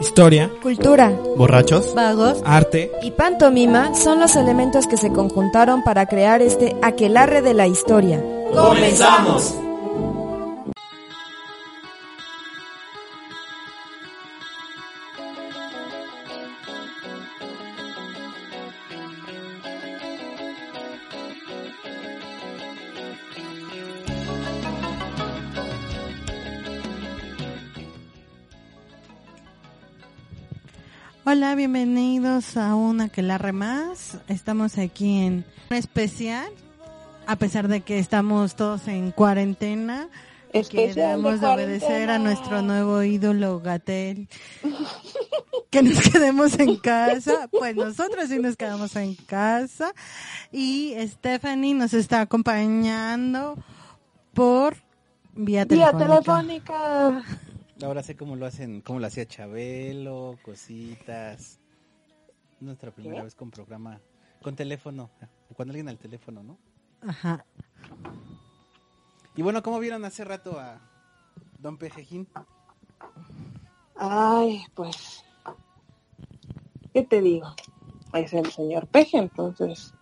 Historia, cultura, borrachos, vagos, arte. Y pantomima son los elementos que se conjuntaron para crear este aquelarre de la historia. ¡Comenzamos! Hola, bienvenidos a una que la más. Estamos aquí en un especial, a pesar de que estamos todos en cuarentena. Queremos obedecer a nuestro nuevo ídolo Gatel. que nos quedemos en casa. Pues nosotros sí nos quedamos en casa. Y Stephanie nos está acompañando por vía telefónica. Vía telefónica. Ahora sé cómo lo hacen, cómo lo hacía Chabelo, cositas. Nuestra primera vez con programa, con teléfono, cuando alguien al teléfono, ¿no? Ajá. Y bueno, ¿cómo vieron hace rato a Don Pejejín? Ay, pues, ¿qué te digo? Es el señor Peje, entonces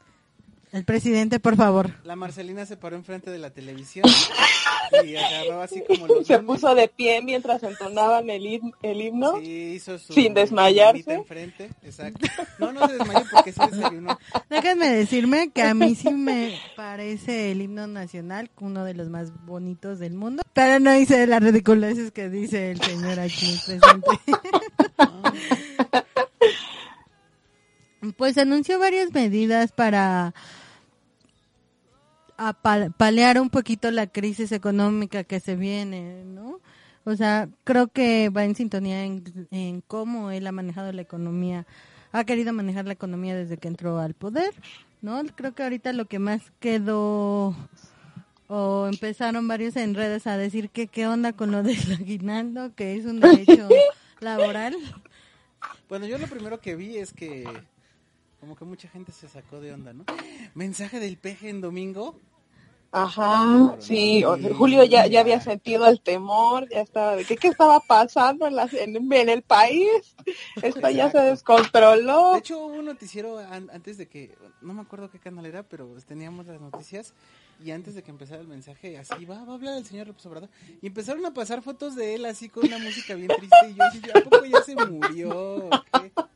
el presidente, por favor. La Marcelina se paró enfrente de la televisión y agarró así como los Se puso de pie mientras entonaban el, el himno. Sí, hizo su sin desmayarse. enfrente, exacto. No, no se desmayó porque se desayunó. Déjenme decirme que a mí sí me parece el himno nacional uno de los más bonitos del mundo. Pero no hice las ridiculeces que dice el señor aquí presente. pues anunció varias medidas para paliar un poquito la crisis económica que se viene, ¿no? O sea, creo que va en sintonía en, cómo él ha manejado la economía, ha querido manejar la economía desde que entró al poder, ¿no? Creo que ahorita lo que más quedó o empezaron varios en redes a decir que qué onda con lo del aguinaldo, que es un derecho laboral. Bueno, yo lo primero que vi es que como que mucha gente se sacó de onda, ¿no? Mensaje del peje en domingo. Ajá, sí, Julio ya, ya había sentido el temor, ya estaba de qué, qué estaba pasando en, en, el país, esto ya se descontroló. De hecho hubo un noticiero antes de que, no me acuerdo qué canal era, pero teníamos las noticias y antes de que empezara el mensaje, así va, va a hablar el señor López Obrador, y empezaron a pasar fotos de él así con una música bien triste y yo así, ¿a poco ya se murió?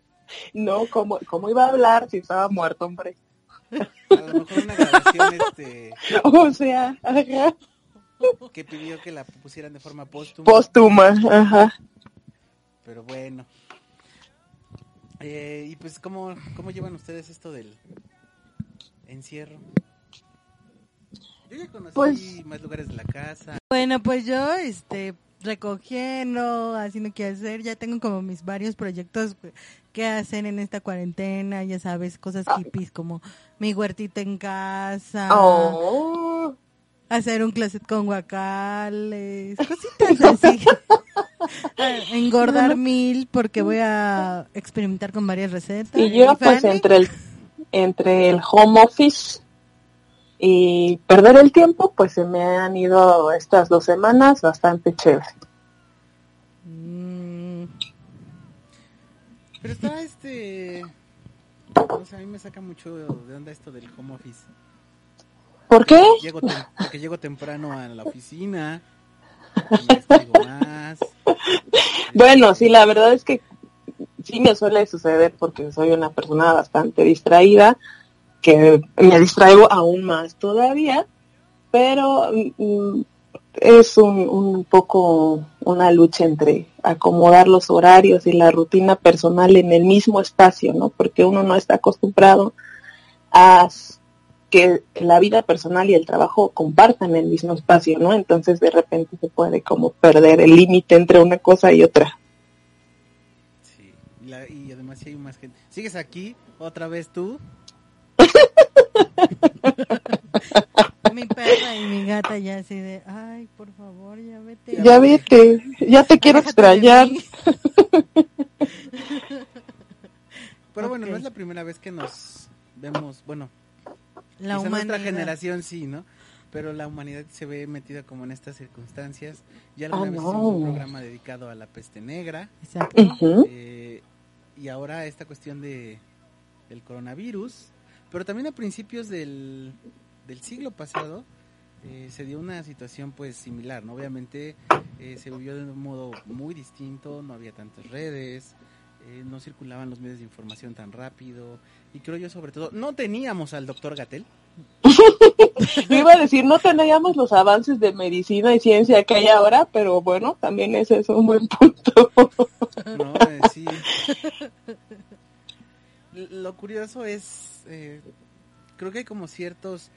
No, ¿cómo, ¿cómo iba a hablar si estaba muerto, hombre? A lo mejor una grabación, este... O sea, ajá. Que pidió que la pusieran de forma póstuma. Póstuma, ajá. Pero bueno. Eh, y pues, ¿cómo, ¿cómo llevan ustedes esto del encierro? Yo ya conocí pues más lugares de la casa. Bueno, pues yo, este, recogiendo, haciendo qué hacer. Ya tengo como mis varios proyectos que hacer en esta cuarentena, ya sabes, cosas ah. hippies como mi huertita en casa. Oh. Hacer un closet con guacales, cositas así. Engordar mil porque voy a experimentar con varias recetas. Y yo pues entre el entre el home office y perder el tiempo, pues se me han ido estas dos semanas bastante chévere. Mm. Pero está este... O sea, a mí me saca mucho de onda esto del home office. ¿Por qué? Llego porque llego temprano a la oficina. Y más. Bueno, sí, la verdad es que sí me suele suceder porque soy una persona bastante distraída que me distraigo aún más todavía, pero mm, es un, poco una lucha entre acomodar los horarios y la rutina personal en el mismo espacio, ¿no? Porque uno no está acostumbrado a que la vida personal y el trabajo compartan el mismo espacio, ¿no? Entonces de repente se puede como perder el límite entre una cosa y otra. Y, la- y además sí hay más gente. ¿Sigues aquí? ¿Otra vez tú? Mi perra y mi gata ya así de, ay, por favor, ya vete. Ya vete, ya te quiero extrañar. Pero bueno, no es la primera vez que nos vemos, bueno, La quizá nuestra generación sí, ¿no? Pero la humanidad se ve metida como en estas circunstancias. Ya alguna Ah, vez no. hicimos un programa dedicado a la peste negra. Exacto. Eh, y ahora esta cuestión de del coronavirus. Pero también a principios del, del siglo pasado eh, se dio una situación pues similar, ¿no? Obviamente eh, se vivió de un modo muy distinto, no había tantas redes, eh, no circulaban los medios de información tan rápido y creo yo sobre todo, no teníamos al doctor Gatel, Yo iba a decir, no teníamos los avances de medicina y ciencia que hay ahora, pero bueno, también ese es un buen punto. ¿no? Eh, sí. Lo curioso es, eh, creo que hay como ciertos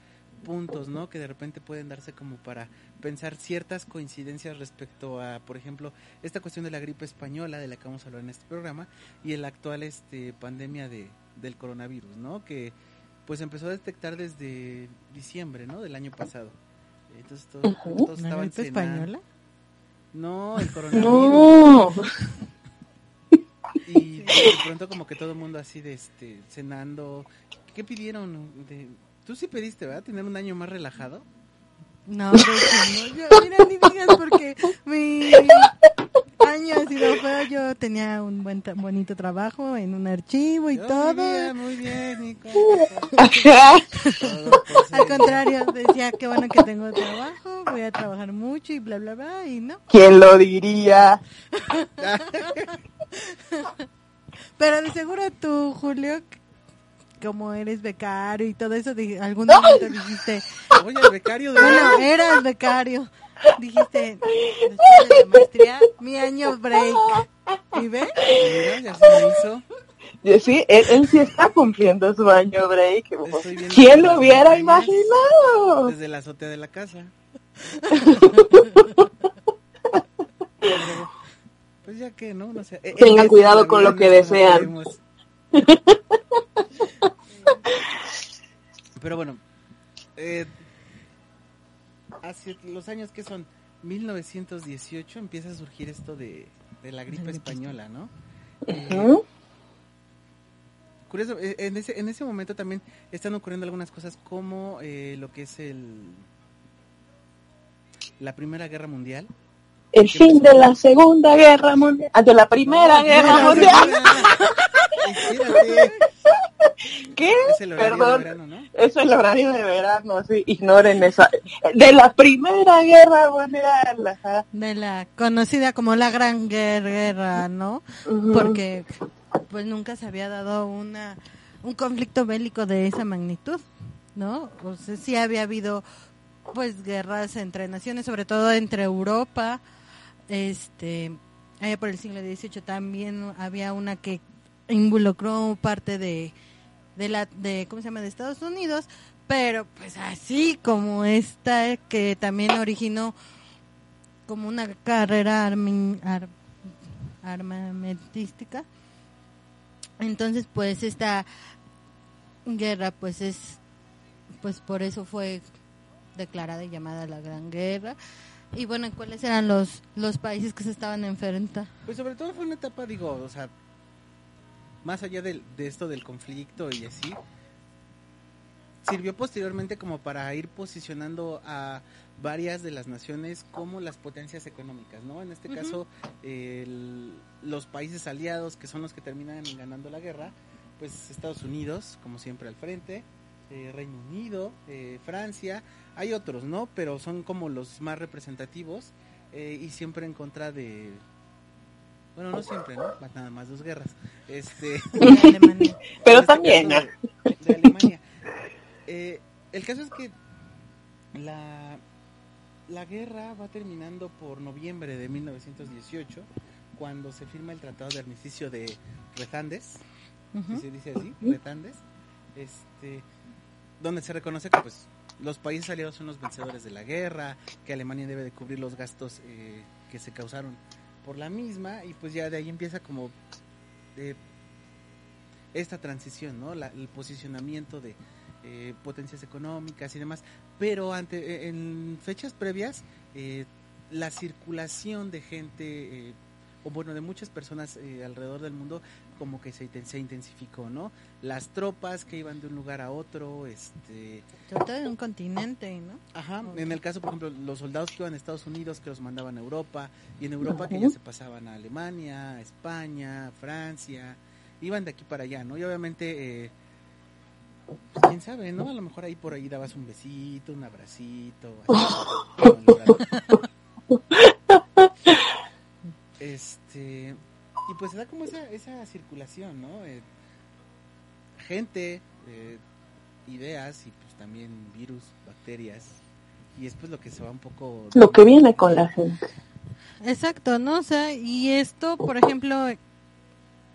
puntos, ¿no? Que de repente pueden darse como para pensar ciertas coincidencias respecto a, por ejemplo, esta cuestión de la gripe española de la que vamos a hablar en este programa y el actual este pandemia de, del coronavirus, ¿no? Que pues empezó a detectar desde diciembre, ¿no? Del año pasado. Entonces todos, Ujú. todos ¿La estaban gripe cenando. española? No, el coronavirus. No, Y de pronto como que todo el mundo así de este cenando. ¿Qué pidieron? De... Tú sí pediste, ¿verdad? Tener un año más relajado. No, de hecho, no. Yo, mira, ni digas porque mi año ha sido feo. Yo tenía un buen tra- bonito trabajo en un archivo y Oh, todo. Muy bien, muy bien. Todo ser- Al contrario, decía que bueno que tengo trabajo, voy a trabajar mucho y bla, bla, bla, y no. ¿Quién lo diría? Pero de seguro tú, Julio, como eres becario y todo eso, algún momento dijiste, Oye, el becario de... bueno, eras becario, dijiste, después de la maestría, mi año break. ¿Y ves? Mira, ya se me hizo. Y Sí, él, él sí está cumpliendo su año break. ¿Quién lo hubiera imaginado? Desde la azotea de la casa. Pues ya que, ¿no? no sé. Eh, Tengan cuidado la con lo que desean. Pero bueno, eh, hacia los años que son 1918 empieza a surgir esto de, de la gripe española, ¿no? Eh. Curioso, eh, en ese, en ese momento también están ocurriendo algunas cosas como eh, lo que es el la Primera Guerra Mundial. El fin de la Segunda Guerra Mundial. De la Primera No, Guerra no, Mundial. ¿Qué? Es el horario de Perdón. verano, ¿no? Es el horario de verano, sí. Ignoren esa. De la Primera Guerra Mundial. ajá. De la conocida como la Gran Guerra, ¿no? Porque pues nunca se había dado una un conflicto bélico de esa magnitud, ¿no? O sea, sí había habido pues guerras entre naciones, sobre todo entre Europa, este, allá por el siglo XVIII también había una que involucró parte de de la de cómo se llama de Estados Unidos, pero pues así como esta que también originó como una carrera armi- ar- armamentística. Entonces, pues esta guerra, pues es, pues por eso fue declarada y llamada la Gran Guerra. Y bueno, ¿cuáles eran los los países que se estaban enfrentando? Pues sobre todo fue una etapa, digo, o sea, más allá de, esto del conflicto y así, sirvió posteriormente como para ir posicionando a varias de las naciones como las potencias económicas, ¿no? En este caso, el- los países aliados que son los que terminan ganando la guerra, pues Estados Unidos, como siempre al frente, eh, Reino Unido, eh, Francia, hay otros, ¿no? Pero son como los más representativos eh, y siempre en contra de... Bueno, no siempre, ¿no? Nada más dos guerras. Este, De Alemania. Pero este también. de, de Alemania. Eh, el caso es que la, la guerra va terminando por noviembre de 1918, cuando se firma el Tratado de Armisticio de Retandes, si se dice así, Retandes, este, donde se reconoce que pues los países aliados son los vencedores de la guerra, que Alemania debe de cubrir los gastos eh, que se causaron por la misma y pues ya de ahí empieza como de esta transición, ¿no? La- el posicionamiento de eh, potencias económicas y demás, pero ante eh, en fechas previas eh, la circulación de gente eh, o bueno de muchas personas eh, alrededor del mundo como que se, se intensificó, ¿no? Las tropas que iban de un lugar a otro, este, Sobre todo en un continente, ¿no? Ajá, en el caso, por ejemplo, los soldados que iban a Estados Unidos, que los mandaban a Europa, y en Europa que ya se pasaban a Alemania, a España, Francia, iban de aquí para allá, ¿no? Y obviamente, eh, pues, quién sabe, ¿no? A lo mejor ahí por ahí dabas un besito, un abracito. así, este, y pues se da como esa, esa circulación, ¿no? Eh, gente, eh, ideas y pues también virus, bacterias. Y después lo que se va un poco... Lo que viene con la gente. Exacto, ¿no? O sea, y esto, por ejemplo,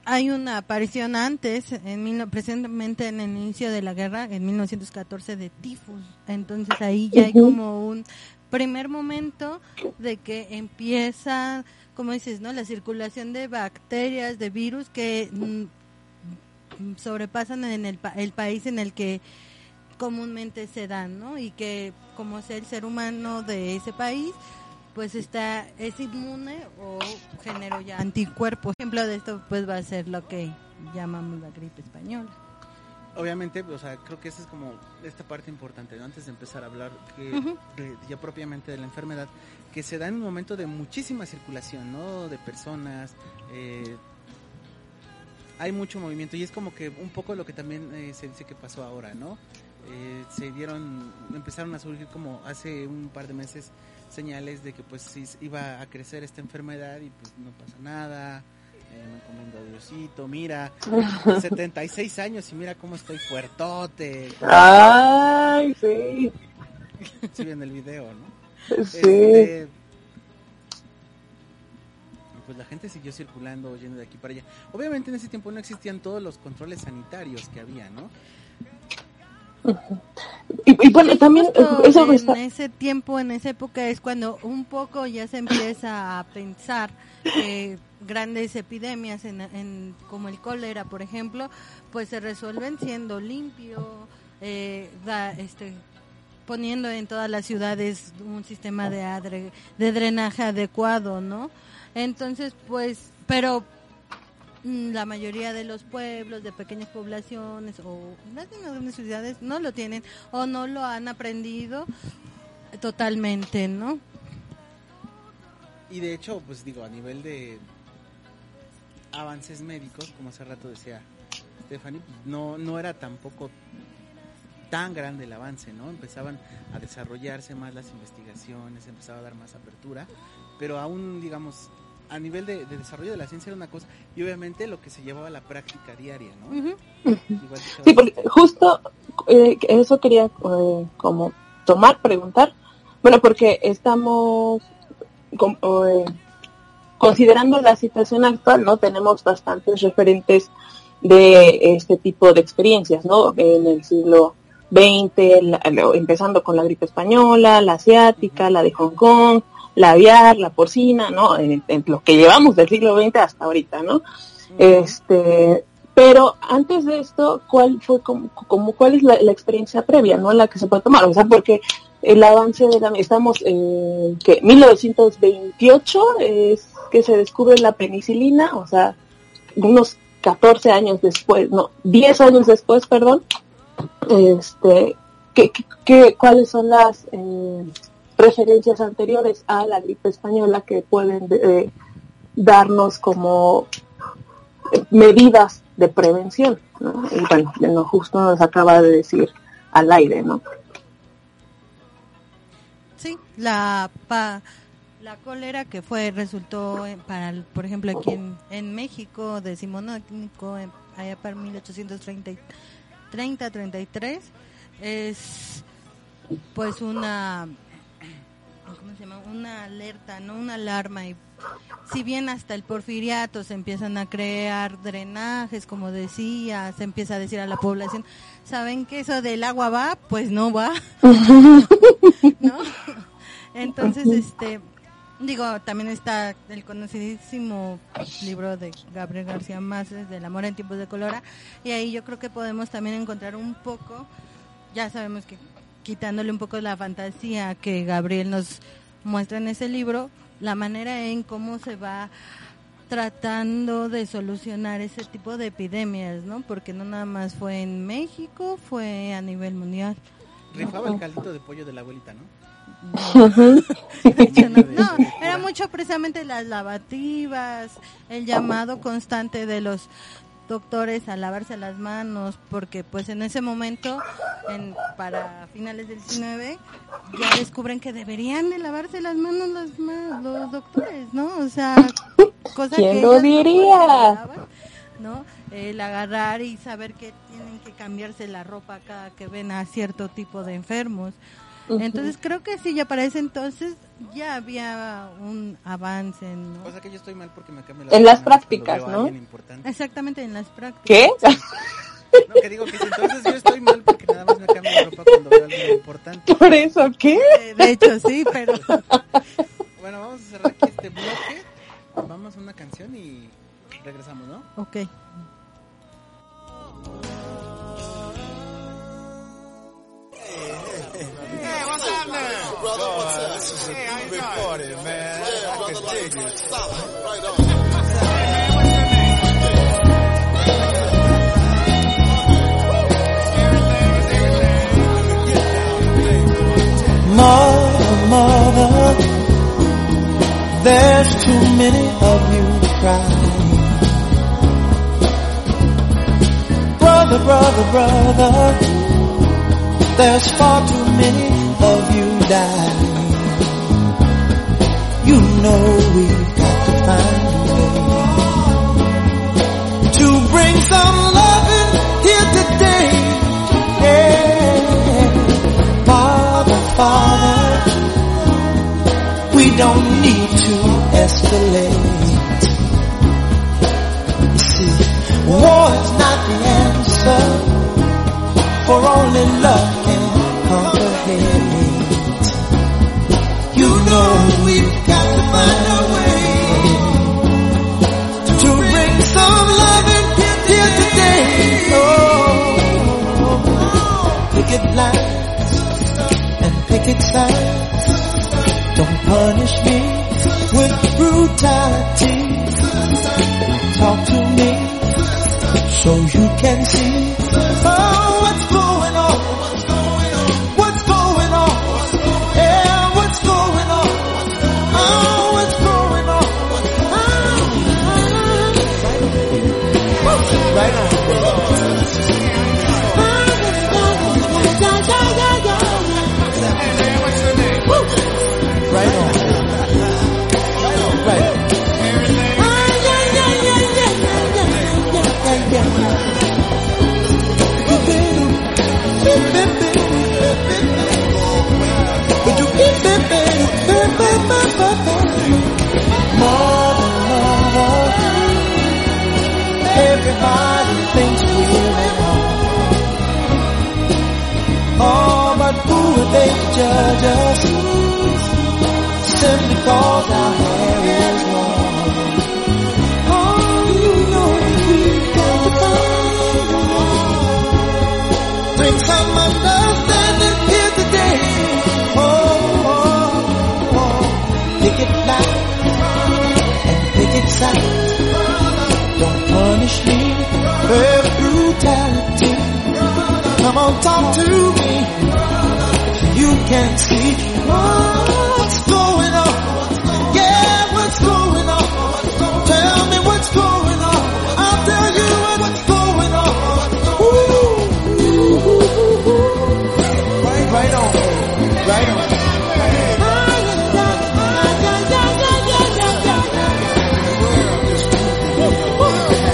hay una aparición antes, en mil- precisamente en el inicio de la guerra, en 1914, de tifus. Entonces ahí ya hay como un primer momento de que empieza, como dices, ¿no? La circulación de bacterias, de virus que mm, sobrepasan en el, el país en el que comúnmente se dan, ¿no? Y que como es el ser humano de ese país, pues está es inmune o generó ya anticuerpos. Ejemplo de esto pues va a ser lo que llamamos la gripe española. Obviamente, o sea, creo que esa es como esta parte importante, ¿no? Antes de empezar a hablar que, de- ya propiamente de la enfermedad, que se da en un momento de muchísima circulación, ¿no? De personas, eh, hay mucho movimiento y es como que un poco lo que también eh, se dice que pasó ahora, ¿no? Eh, se dieron, empezaron a surgir como hace un par de meses señales de que pues iba a crecer esta enfermedad y pues no pasa nada, eh, me encomiendo a Diosito, mira, 76 años y mira cómo estoy fuertote, Ay, sí. sí en el video, ¿no? Sí. Este, y pues la gente siguió circulando, yendo de aquí para allá. Obviamente en ese tiempo no existían todos los controles sanitarios que había, ¿no? Y, y bueno, también eh, eso en está- ese tiempo, en esa época es cuando un poco ya se empieza a pensar que grandes epidemias en, en- como el cólera, por ejemplo, pues se resuelven siendo limpio, eh, da, este poniendo en todas las ciudades un sistema de, adre- de drenaje adecuado, ¿no? Entonces, pues, pero mm, la mayoría de los pueblos, de pequeñas poblaciones o las grandes ciudades no lo tienen o no lo han aprendido totalmente, ¿no? Y de hecho, pues digo, a nivel de avances médicos, como hace rato decía Stephanie, no, no era tampoco tan grande el avance, ¿no? Empezaban a desarrollarse más las investigaciones, empezaba a dar más apertura, pero aún, digamos, a nivel de, de desarrollo de la ciencia era una cosa, y obviamente lo que se llevaba a la práctica diaria, ¿no? Igual que Sí, porque justo eh, eso quería eh, como tomar, preguntar. Bueno, porque estamos com- eh, considerando la situación actual, ¿no? Tenemos bastantes referentes de este tipo de experiencias, ¿no? En el siglo XX, la- empezando con la gripe española, la asiática, la de Hong Kong, la aviar, la porcina, ¿no? En, en lo que llevamos del siglo XX hasta ahorita, ¿no? Este, pero antes de esto, ¿cuál fue como, como cuál es la, la experiencia previa, no la que se puede tomar? O sea, porque el avance de la estamos en que 1928 es que se descubre la penicilina, o sea, unos 14 años después, no, 10 años después, perdón. Este, ¿qué, qué- qué- cuáles son las eh, referencias anteriores a la gripe española que pueden eh, darnos como medidas de prevención, ¿no? Y bueno, no, justo nos acaba de decir al aire, ¿no? Sí, la pa- la cólera que fue resultó eh, para por ejemplo aquí en, en México decimonónico en- allá para 1830 30 33 es pues una ¿cómo se llama? una alerta, no una alarma y si bien hasta el porfiriato se empiezan a crear drenajes, como decía, se empieza a decir a la población, ¿saben que eso del agua va? Pues no va. ¿no? Entonces, este, Digo, también está el conocidísimo libro de Gabriel García Márquez, del amor en tiempos de colora, y ahí yo creo que podemos también encontrar un poco, ya sabemos que quitándole un poco la fantasía que Gabriel nos muestra en ese libro, la manera en cómo se va tratando de solucionar ese tipo de epidemias, ¿no? Porque no nada más fue en México, fue a nivel mundial. Rifaba el caldito de pollo de la abuelita, ¿no? No, era mucho precisamente las lavativas, el llamado constante de los doctores a lavarse las manos, porque pues en ese momento, en, para finales del 19, ya descubren que deberían de lavarse las manos los, los doctores, ¿no? O sea, cosa ¿Quién que lo diría? ¿no? El agarrar y saber que tienen que cambiarse la ropa cada que ven a cierto tipo de enfermos. Entonces creo que sí, ya para ese entonces ya había un avance, ¿no? O sea que yo estoy mal porque me cambio En las prácticas, ¿no? Exactamente en las prácticas. ¿Qué? No, que digo que si entonces yo estoy mal porque nada más me cambio de ropa cuando veo a alguien importante. ¿Por eso qué? Eh, De hecho sí, pero Bueno, vamos a cerrar aquí este bloque. Vamos a una canción y regresamos, ¿no? ok. Hey, what's happening? Brother, oh, what's up? This is a hey, big party, man. Yeah, I brother, can dig like, it. Solid. Right on. Mother, mother, there's too many of you crying. Brother, brother, brother, there's far too many of you dying. You know we've got to find a way to bring some loving here today. Yeah. Father, Father, we don't need to escalate. You see, war is not the answer, for only love You know we've got to find a way to bring some love and loving here today. Oh, picket lines and picket signs. Don't punish me with brutality. Talk to me so you can see Everybody thinks we're at. Oh, but who are they judge us? Simply cause our hair is long. Oh, you know we've got to find some understanding here today. Oh, oh, oh. Pick it and pick it. With brutality. Come on, talk to me. You can see what's going on. Yeah, what's going on? Tell me what's going on. I'll tell you what's going on. Ooh, right, right on, right on.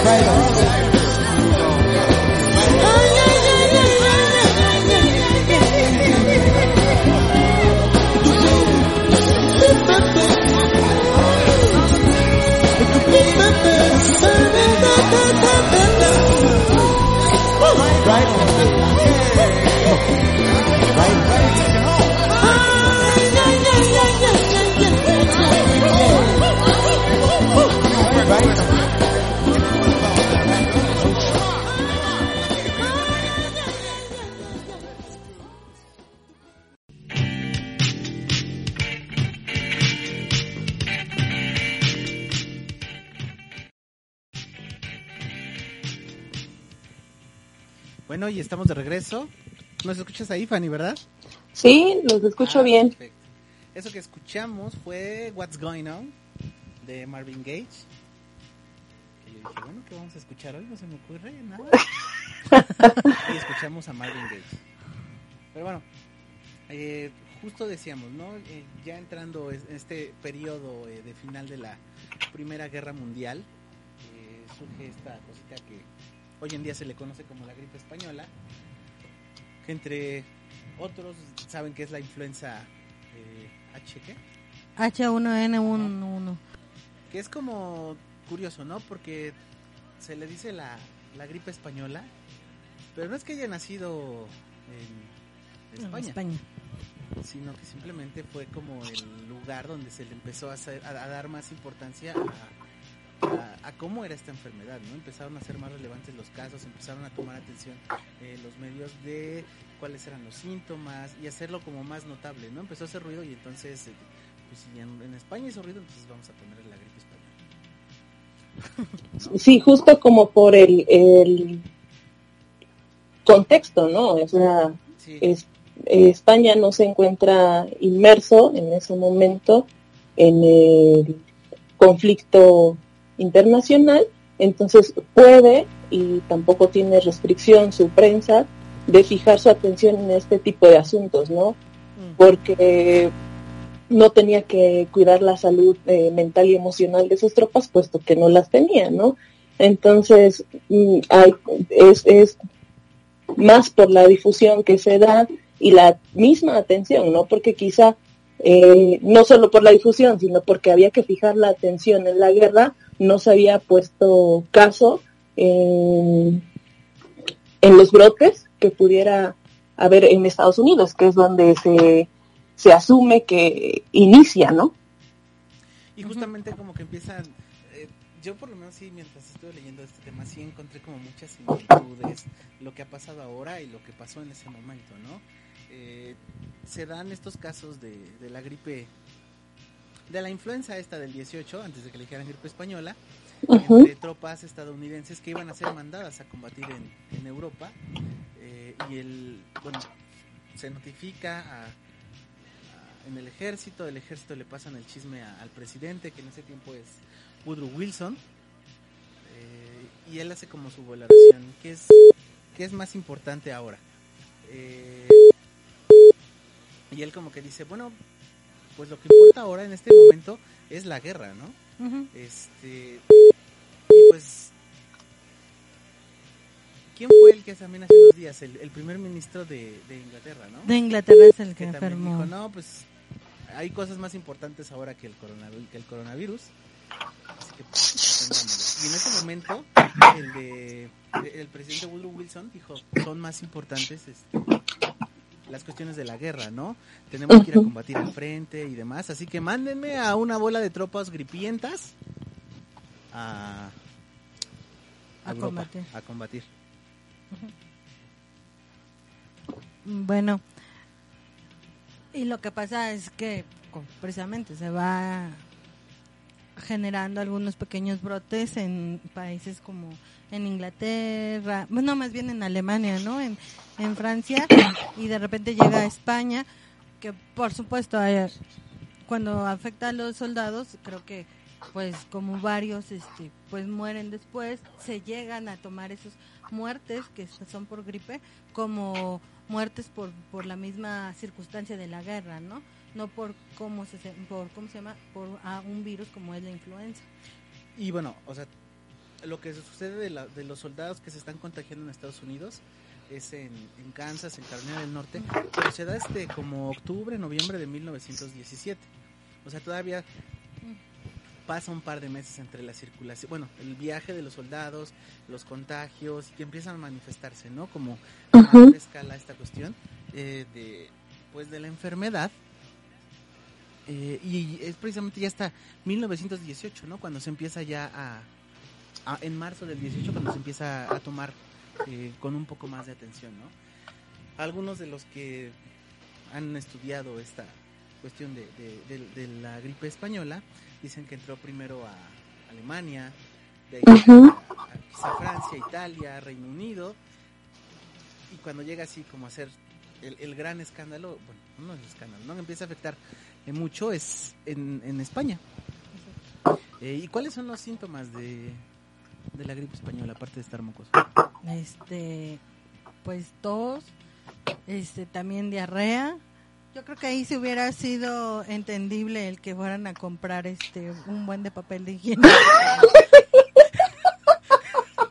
Right on. Right on. Regreso. ¿Nos escuchas ahí, Fanny, verdad? Sí, los escucho Ah, bien. perfecto. Eso que escuchamos fue What's Going On de Marvin Gage. Que yo dije, bueno, ¿qué vamos a escuchar hoy? No se me ocurre nada. y escuchamos a Marvin Gage. Pero bueno, eh, justo decíamos, ¿no? Eh, ya entrando en este periodo eh, de final de la Primera Guerra Mundial, eh, surge esta cosita que hoy en día se le conoce como la gripe española, entre otros saben que es la influenza eh, H, ¿qué? H1N11. Que es como curioso, ¿no? Porque se le dice la, la gripe española, pero no es que haya nacido en En España, España. sino que simplemente fue como el lugar donde se le empezó a, hacer- a dar más importancia a, a- a cómo era esta enfermedad, ¿no? Empezaron a ser más relevantes los casos, empezaron a tomar atención eh, los medios de cuáles eran los síntomas y hacerlo como más notable, ¿no? Empezó a hacer ruido y entonces, eh, pues si en, en España hizo ruido, entonces vamos a ponerle la gripe española. Sí, justo como por el, el contexto, ¿no? Sí, es- eh, España no se encuentra inmerso en ese momento en el conflicto internacional, entonces puede y tampoco tiene restricción su prensa de fijar su atención en este tipo de asuntos, ¿no? Porque no tenía que cuidar la salud eh, mental y emocional de sus tropas, puesto que no las tenía, ¿no? Entonces, mm, hay- es, es más por la difusión que se da y la misma atención, ¿no? Porque quizá eh, no solo por la difusión, sino porque había que fijar la atención en la guerra, no se había puesto caso en, en los brotes que pudiera haber en Estados Unidos, que es donde se, se asume que inicia, ¿no? Y justamente como que empiezan, eh, yo por lo menos sí, mientras estuve leyendo este tema, sí encontré como muchas similitudes, lo que ha pasado ahora y lo que pasó en ese momento, ¿no? Eh, se dan estos casos de, de la gripe, de la influenza esta del 18, antes de que le dijeran gripe española, Ujú. entre tropas estadounidenses que iban a ser mandadas a combatir en, en Europa, eh, y el, bueno, se notifica a, a- en el ejército, el ejército le pasan el chisme a- al presidente, que en ese tiempo es Woodrow Wilson, eh, y él hace como su valoración, ¿qué es, qué es más importante ahora? Eh, y él como que dice, bueno, pues lo que importa ahora en este momento es la guerra, ¿no? Este. Y pues. ¿Quién fue el que también hace unos días? El, el primer ministro de, de Inglaterra, ¿no? De Inglaterra es el que, que enfermó. dijo, no, pues hay cosas más importantes ahora que el, coronavirus, que el coronavirus. Así que pues. Y en ese momento, el de el presidente Woodrow Wilson dijo, son más importantes este, las cuestiones de la guerra, ¿no? Tenemos que ir a combatir al frente y demás, así que mándenme a una bola de tropas gripientas a, A Europa, combatir. a combatir. Bueno, y lo que pasa es que precisamente se va generando algunos pequeños brotes en países como en Inglaterra, bueno, más bien en Alemania, ¿no? En, en Francia y de repente llega a España, que por supuesto cuando afecta a los soldados, creo que pues como varios este pues mueren después, se llegan a tomar esas muertes que son por gripe como muertes por, por la misma circunstancia de la guerra, ¿no? No por cómo se por cómo se llama, por ah, un virus como es la influenza. Y bueno, o sea, lo que sucede de, la- de los soldados que se están contagiando en Estados Unidos es en, en Kansas, en Carolina del Norte, pero se da este como octubre, noviembre de 1917. O sea, todavía pasa un par de meses entre la circulación, bueno, el viaje de los soldados, los contagios, que empiezan a manifestarse, ¿no? Como a mayor escala esta cuestión eh, de, pues, de la enfermedad. Eh, y es precisamente ya hasta 1918, ¿no? Cuando se empieza ya a, a- en marzo del 18, cuando se empieza a tomar eh, con un poco más de atención, ¿no? Algunos de los que han estudiado esta cuestión de, de- de- de la gripe española dicen que entró primero a Alemania, de ahí Ujú. a, a quizá Francia, Italia, Reino Unido, y cuando llega así como a ser el, el gran escándalo, bueno, no es escándalo, ¿no? Empieza a afectar eh, mucho es en, en España. Eh, ¿Y cuáles son los síntomas de, de la gripe española, aparte de estar mocoso? Este, pues tos, este, también diarrea. Yo creo que ahí se hubiera sido entendible el que fueran a comprar este un buen de papel de higiene.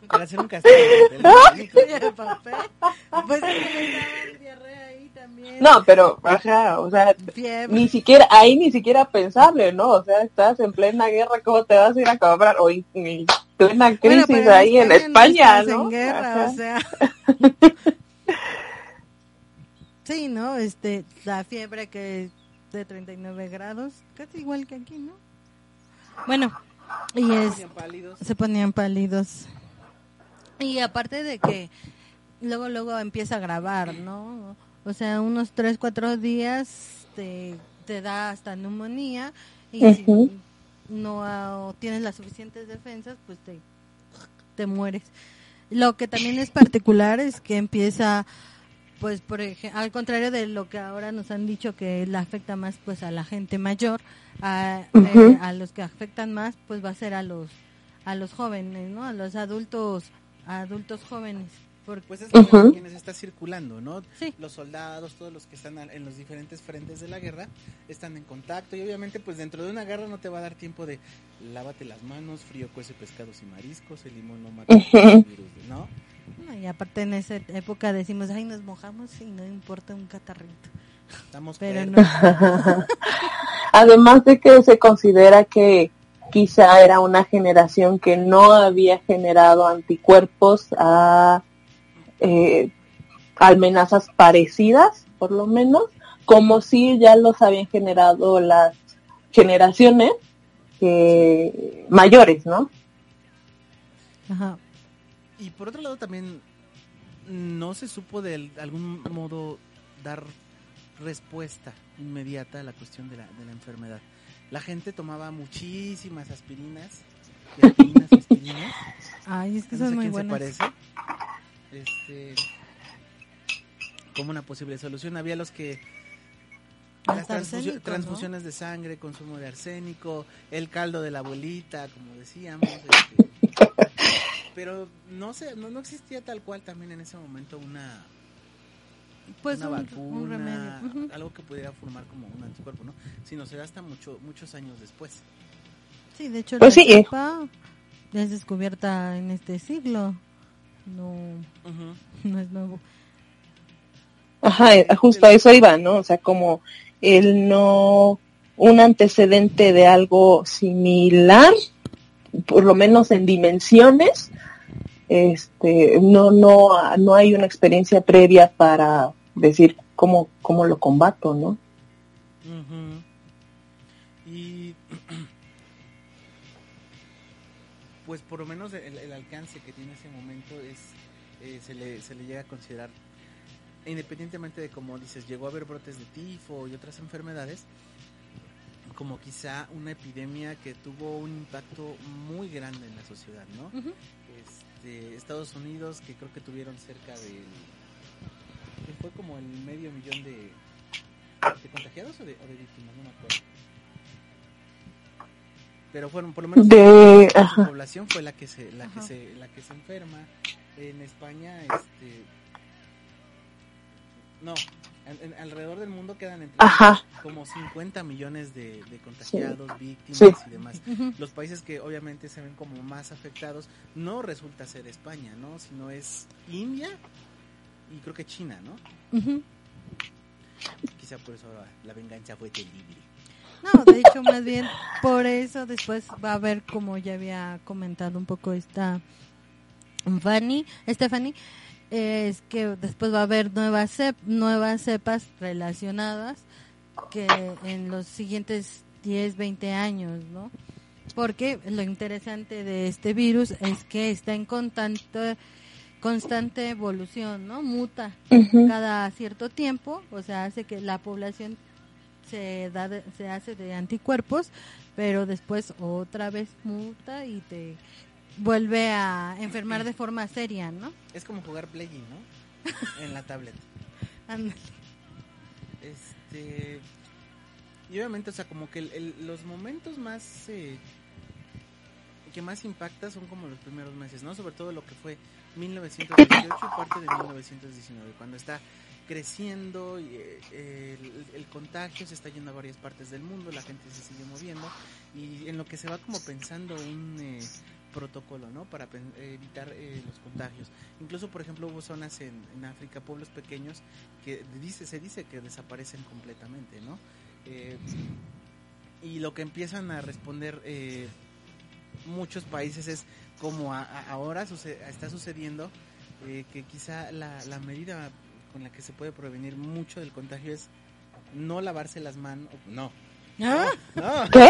Para hacer un higiénico. de papel. Pues diarrea ahí también. No, pero, o sea, Fiebre. ni siquiera, ahí ni siquiera pensable, ¿no? O sea, estás en plena guerra, ¿cómo te vas a ir a comprar? O en, en plena Bueno, crisis pero ahí en España, ¿no? En guerra, Ajá. o sea. sí, ¿no? Este, la fiebre que es de 39 grados, casi igual que aquí, ¿no? Bueno, y es, Ponían pálidos. se ponían pálidos. Y aparte de que luego, luego empieza a grabar, ¿no? O sea, unos 3, 4 días te, te da hasta neumonía y Ujú. si no tienes las suficientes defensas, pues te, te mueres. Lo que también es particular es que empieza, pues, por ejemplo, al contrario de lo que ahora nos han dicho que le afecta más, pues, a la gente mayor, a, eh, a los que afectan más, pues, va a ser a los, a los jóvenes, ¿no? A los adultos, adultos jóvenes. Porque, Pues es lo Ujú. quienes está circulando, ¿no? Sí. Los soldados, todos los que están al- en los diferentes frentes de la guerra, están en contacto y obviamente pues dentro de una guerra no te va a dar tiempo de lávate las manos, frío, cuece pescados y mariscos, el limón no mata el virus, ¿no? no, y aparte en esa época decimos, ay, nos mojamos y no importa un catarrito. Estamos Pero no. Además de que se considera que quizá era una generación que no había generado anticuerpos a eh, amenazas parecidas, por lo menos, como si ya los habían generado las generaciones eh, mayores, ¿no? Ajá. Y por otro lado también no se supo de algún modo dar respuesta inmediata a la cuestión de la, de la enfermedad. La gente tomaba muchísimas aspirinas, y aspirinas, aspirinas. Ay, es que no son muy quién buenas. se parece. Este, como una posible solución. Había los que las Hasta transfusio- arsénico, ¿no? transfusiones de sangre, consumo de arsénico, el caldo de la abuelita, como decíamos. este, pero no sé, no, no existía tal cual también en ese momento una, Pues una un, vacuna, un remedio. Ujú. algo que pudiera formar como un anticuerpo, ¿no? Sino será hasta mucho, muchos años después. Sí, de hecho Pues la sí, eh. es descubierta en este siglo. No, no es nuevo. Ajá, eh, justo a eso iba, ¿no? O sea, como el no, un antecedente de algo similar, por lo menos en dimensiones, este, no, no, no hay una experiencia previa para decir cómo, cómo lo combato, ¿no? Ujú. Y pues por lo menos el, el alcance que tiene ese momento es eh, se, le, se le llega a considerar independientemente de como dices llegó a haber brotes de tifo y otras enfermedades como quizá una epidemia que tuvo un impacto muy grande en la sociedad, ¿no? Este, Estados Unidos que creo que tuvieron cerca que fue como el medio millón de, de contagiados o de, o de víctimas, no me acuerdo. Pero fueron por lo menos De, su ajá. población fue la que se la que se la que se enferma. En España este no, en- en- alrededor del mundo quedan entre Ajá, como 50 millones de, de contagiados, víctimas Sí. y demás. Los países que obviamente se ven como más afectados no resulta ser España, ¿no? Sino es India y creo que China, ¿no? Quizá por eso la venganza fue terrible. No, de hecho, más bien por eso después va a haber, como ya había comentado un poco esta Fanny, Stephanie, es que después va a haber nuevas cep- nuevas cepas relacionadas que en los siguientes 10, 20 años, ¿no? Porque lo interesante de este virus es que está en constante constante evolución, ¿no? Muta cada cierto tiempo, o sea, hace que la población se da de- se hace de anticuerpos, pero después otra vez muta y te vuelve a enfermar de forma seria, ¿no? Es como jugar Play, ¿no? en la tableta. Ándale. Este. Y obviamente, o sea, como que el- el- los momentos más. eh, que más impacta son como los primeros meses, ¿no? Sobre todo lo que fue 1918 y parte de 1919, cuando está creciendo y eh, el, contagio se está yendo a varias partes del mundo, la gente se sigue moviendo y en lo que se va como pensando un eh, protocolo, ¿no? Para evitar eh, los contagios. Incluso, por ejemplo, hubo zonas en, África, pueblos pequeños, que dice, se dice que desaparecen completamente, ¿no? Eh, y lo que empiezan a responder muchos países es como a- ahora suce- está sucediendo que quizá la, la medida con la que se puede prevenir mucho del contagio es no lavarse las manos, no, ¿Ah? no, ¿Qué?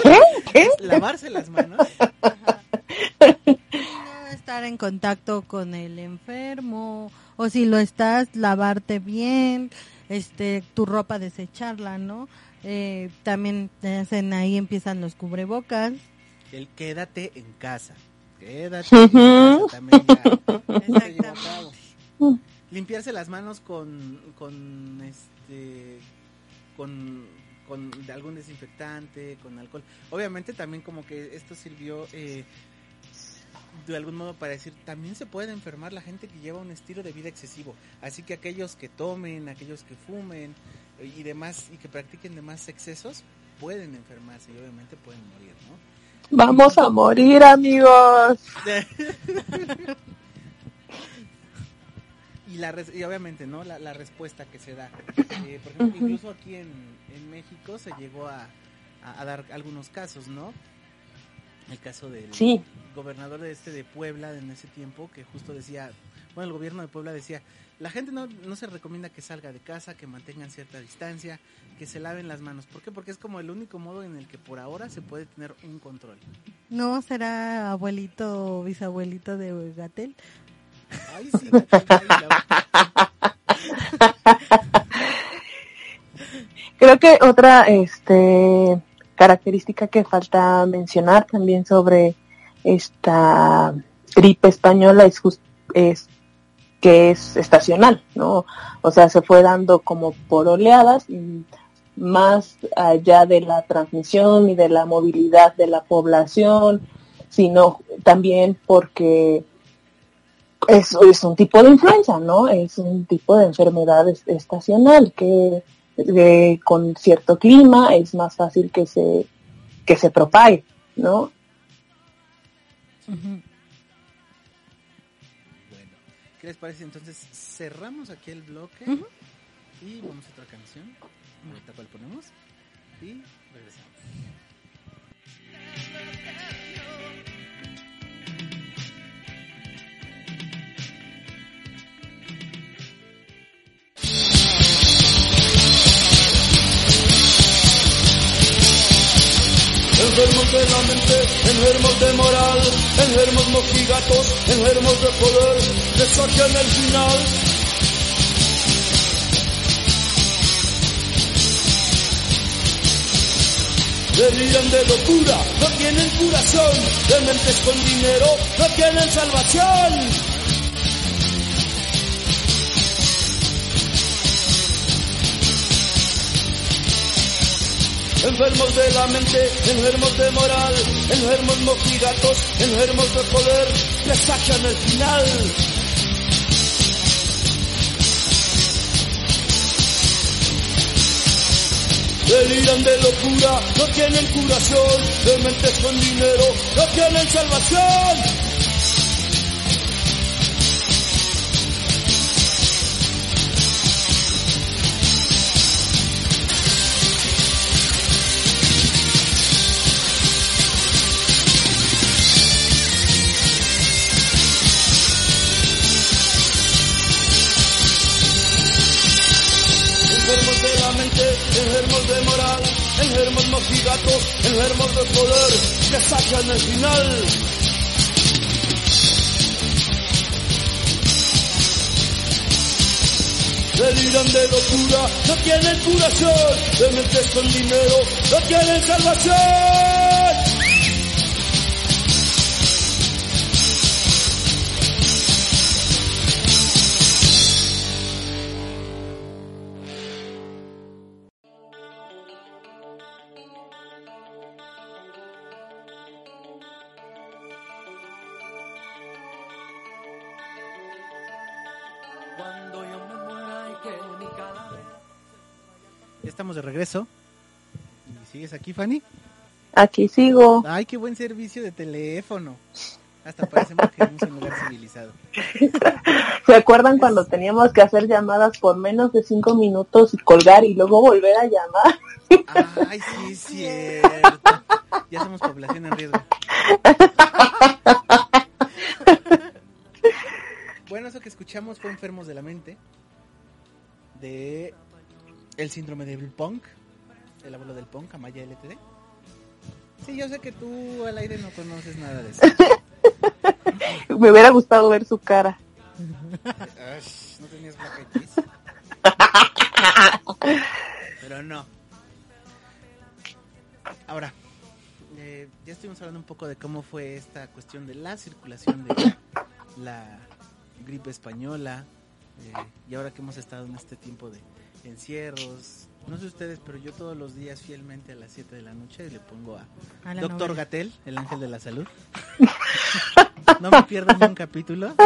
¿Qué? ¿Qué? lavarse las manos No estar en contacto con el enfermo o si lo estás lavarte bien este tu ropa desecharla no eh, también te hacen ahí empiezan los cubrebocas el quédate en casa. Quédate en casa también ya exactamente. Limpiarse las manos con con este con con de algún desinfectante, con alcohol. Obviamente también como que esto sirvió eh, de algún modo para decir también se puede enfermar la gente que lleva un estilo de vida excesivo. Así que aquellos que tomen, aquellos que fumen eh, y demás y que practiquen demás excesos pueden enfermarse y obviamente pueden morir, ¿no? Vamos a morir, amigos. y la res- y obviamente no la, la respuesta que se da. Eh, por ejemplo incluso aquí en, en México se llegó a, a- a dar algunos casos no el caso del Sí. gobernador de este de Puebla en ese tiempo que justo decía bueno el gobierno de Puebla decía la gente no, no se recomienda que salga de casa que mantengan cierta distancia que se laven las manos. ¿por qué? porque es como el único modo en el que por ahora se puede tener un control. No será abuelito o bisabuelito de Gatel Creo que otra este característica que falta mencionar también sobre esta gripe española es, jus- es que es estacional, ¿no? O sea, se fue dando como por oleadas más allá de la transmisión y de la movilidad de la población, sino también porque es, es un tipo de influenza, ¿no? Es un tipo de enfermedad es- estacional que con cierto clima es más fácil que se que se propague, ¿no? Bueno, ¿qué les parece? Entonces cerramos aquí el bloque y vamos a otra canción. Ahorita cuál ponemos y regresamos. De enfermos de moral, enfermos mojigatos, enfermos de poder, que sacan el final. Deliran de locura, no tienen curación, de mentes con dinero, no tienen salvación. Enfermos de la mente, enfermos de moral, enfermos mojigatos, enfermos de poder, que sacan el final. Deliran de locura, no tienen curación, de mentes con dinero, no tienen salvación. Enfermos de moral, enfermos mojigatos, enfermos de poder, que sacan el final. Deliran de locura, no tienen curación, de mentes con dinero, no tienen salvación. Ya estamos de regreso. ¿Y sigues aquí, Fanny? Aquí sigo. Ay, qué buen servicio de teléfono. Hasta parecemos que vivimos en un lugar civilizado. ¿Se acuerdan cuando teníamos que hacer llamadas por menos de cinco minutos y colgar y luego volver a llamar? Ay, sí, es cierto. Ya somos población en riesgo. escuchamos fue Enfermos de la Mente. De el síndrome de Blue Punk. El abuelo del punk, Amaya LTD. Sí, yo sé que tú al aire no conoces nada de eso. Me hubiera gustado ver su cara. ¿No tenías Black Eyed Peas? Pero no. Ahora, eh, ya estuvimos hablando un poco de cómo fue esta cuestión de la circulación de la gripe española. eh, y ahora que hemos estado en este tiempo de encierros. No sé ustedes, pero yo todos los días fielmente a las 7 de la noche le pongo a A Doctor. Gatel, el ángel de la salud. No me pierdo ni un capítulo.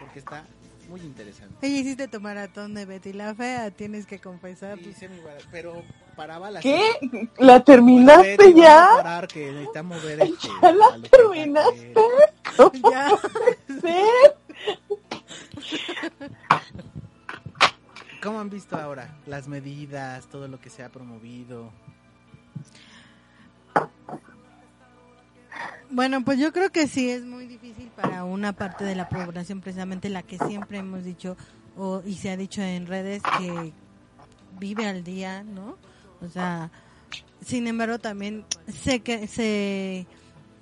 Porque está muy interesante. Oye, hiciste tu maratón de Betty la Fea, tienes que confesar. Hice mi bar- pero paraba la ¿Qué? ¿La terminaste a ya? parar, que necesitamos ver este, ¿Ya la terminaste? Gatel. Ya. ¿Sí? ¿Cómo han visto ahora las medidas, todo lo que se ha promovido? Bueno, pues yo creo que sí es muy difícil para una parte de la población, precisamente la que siempre hemos dicho o, y se ha dicho en redes que vive al día, ¿no? O sea, sin embargo también sé que se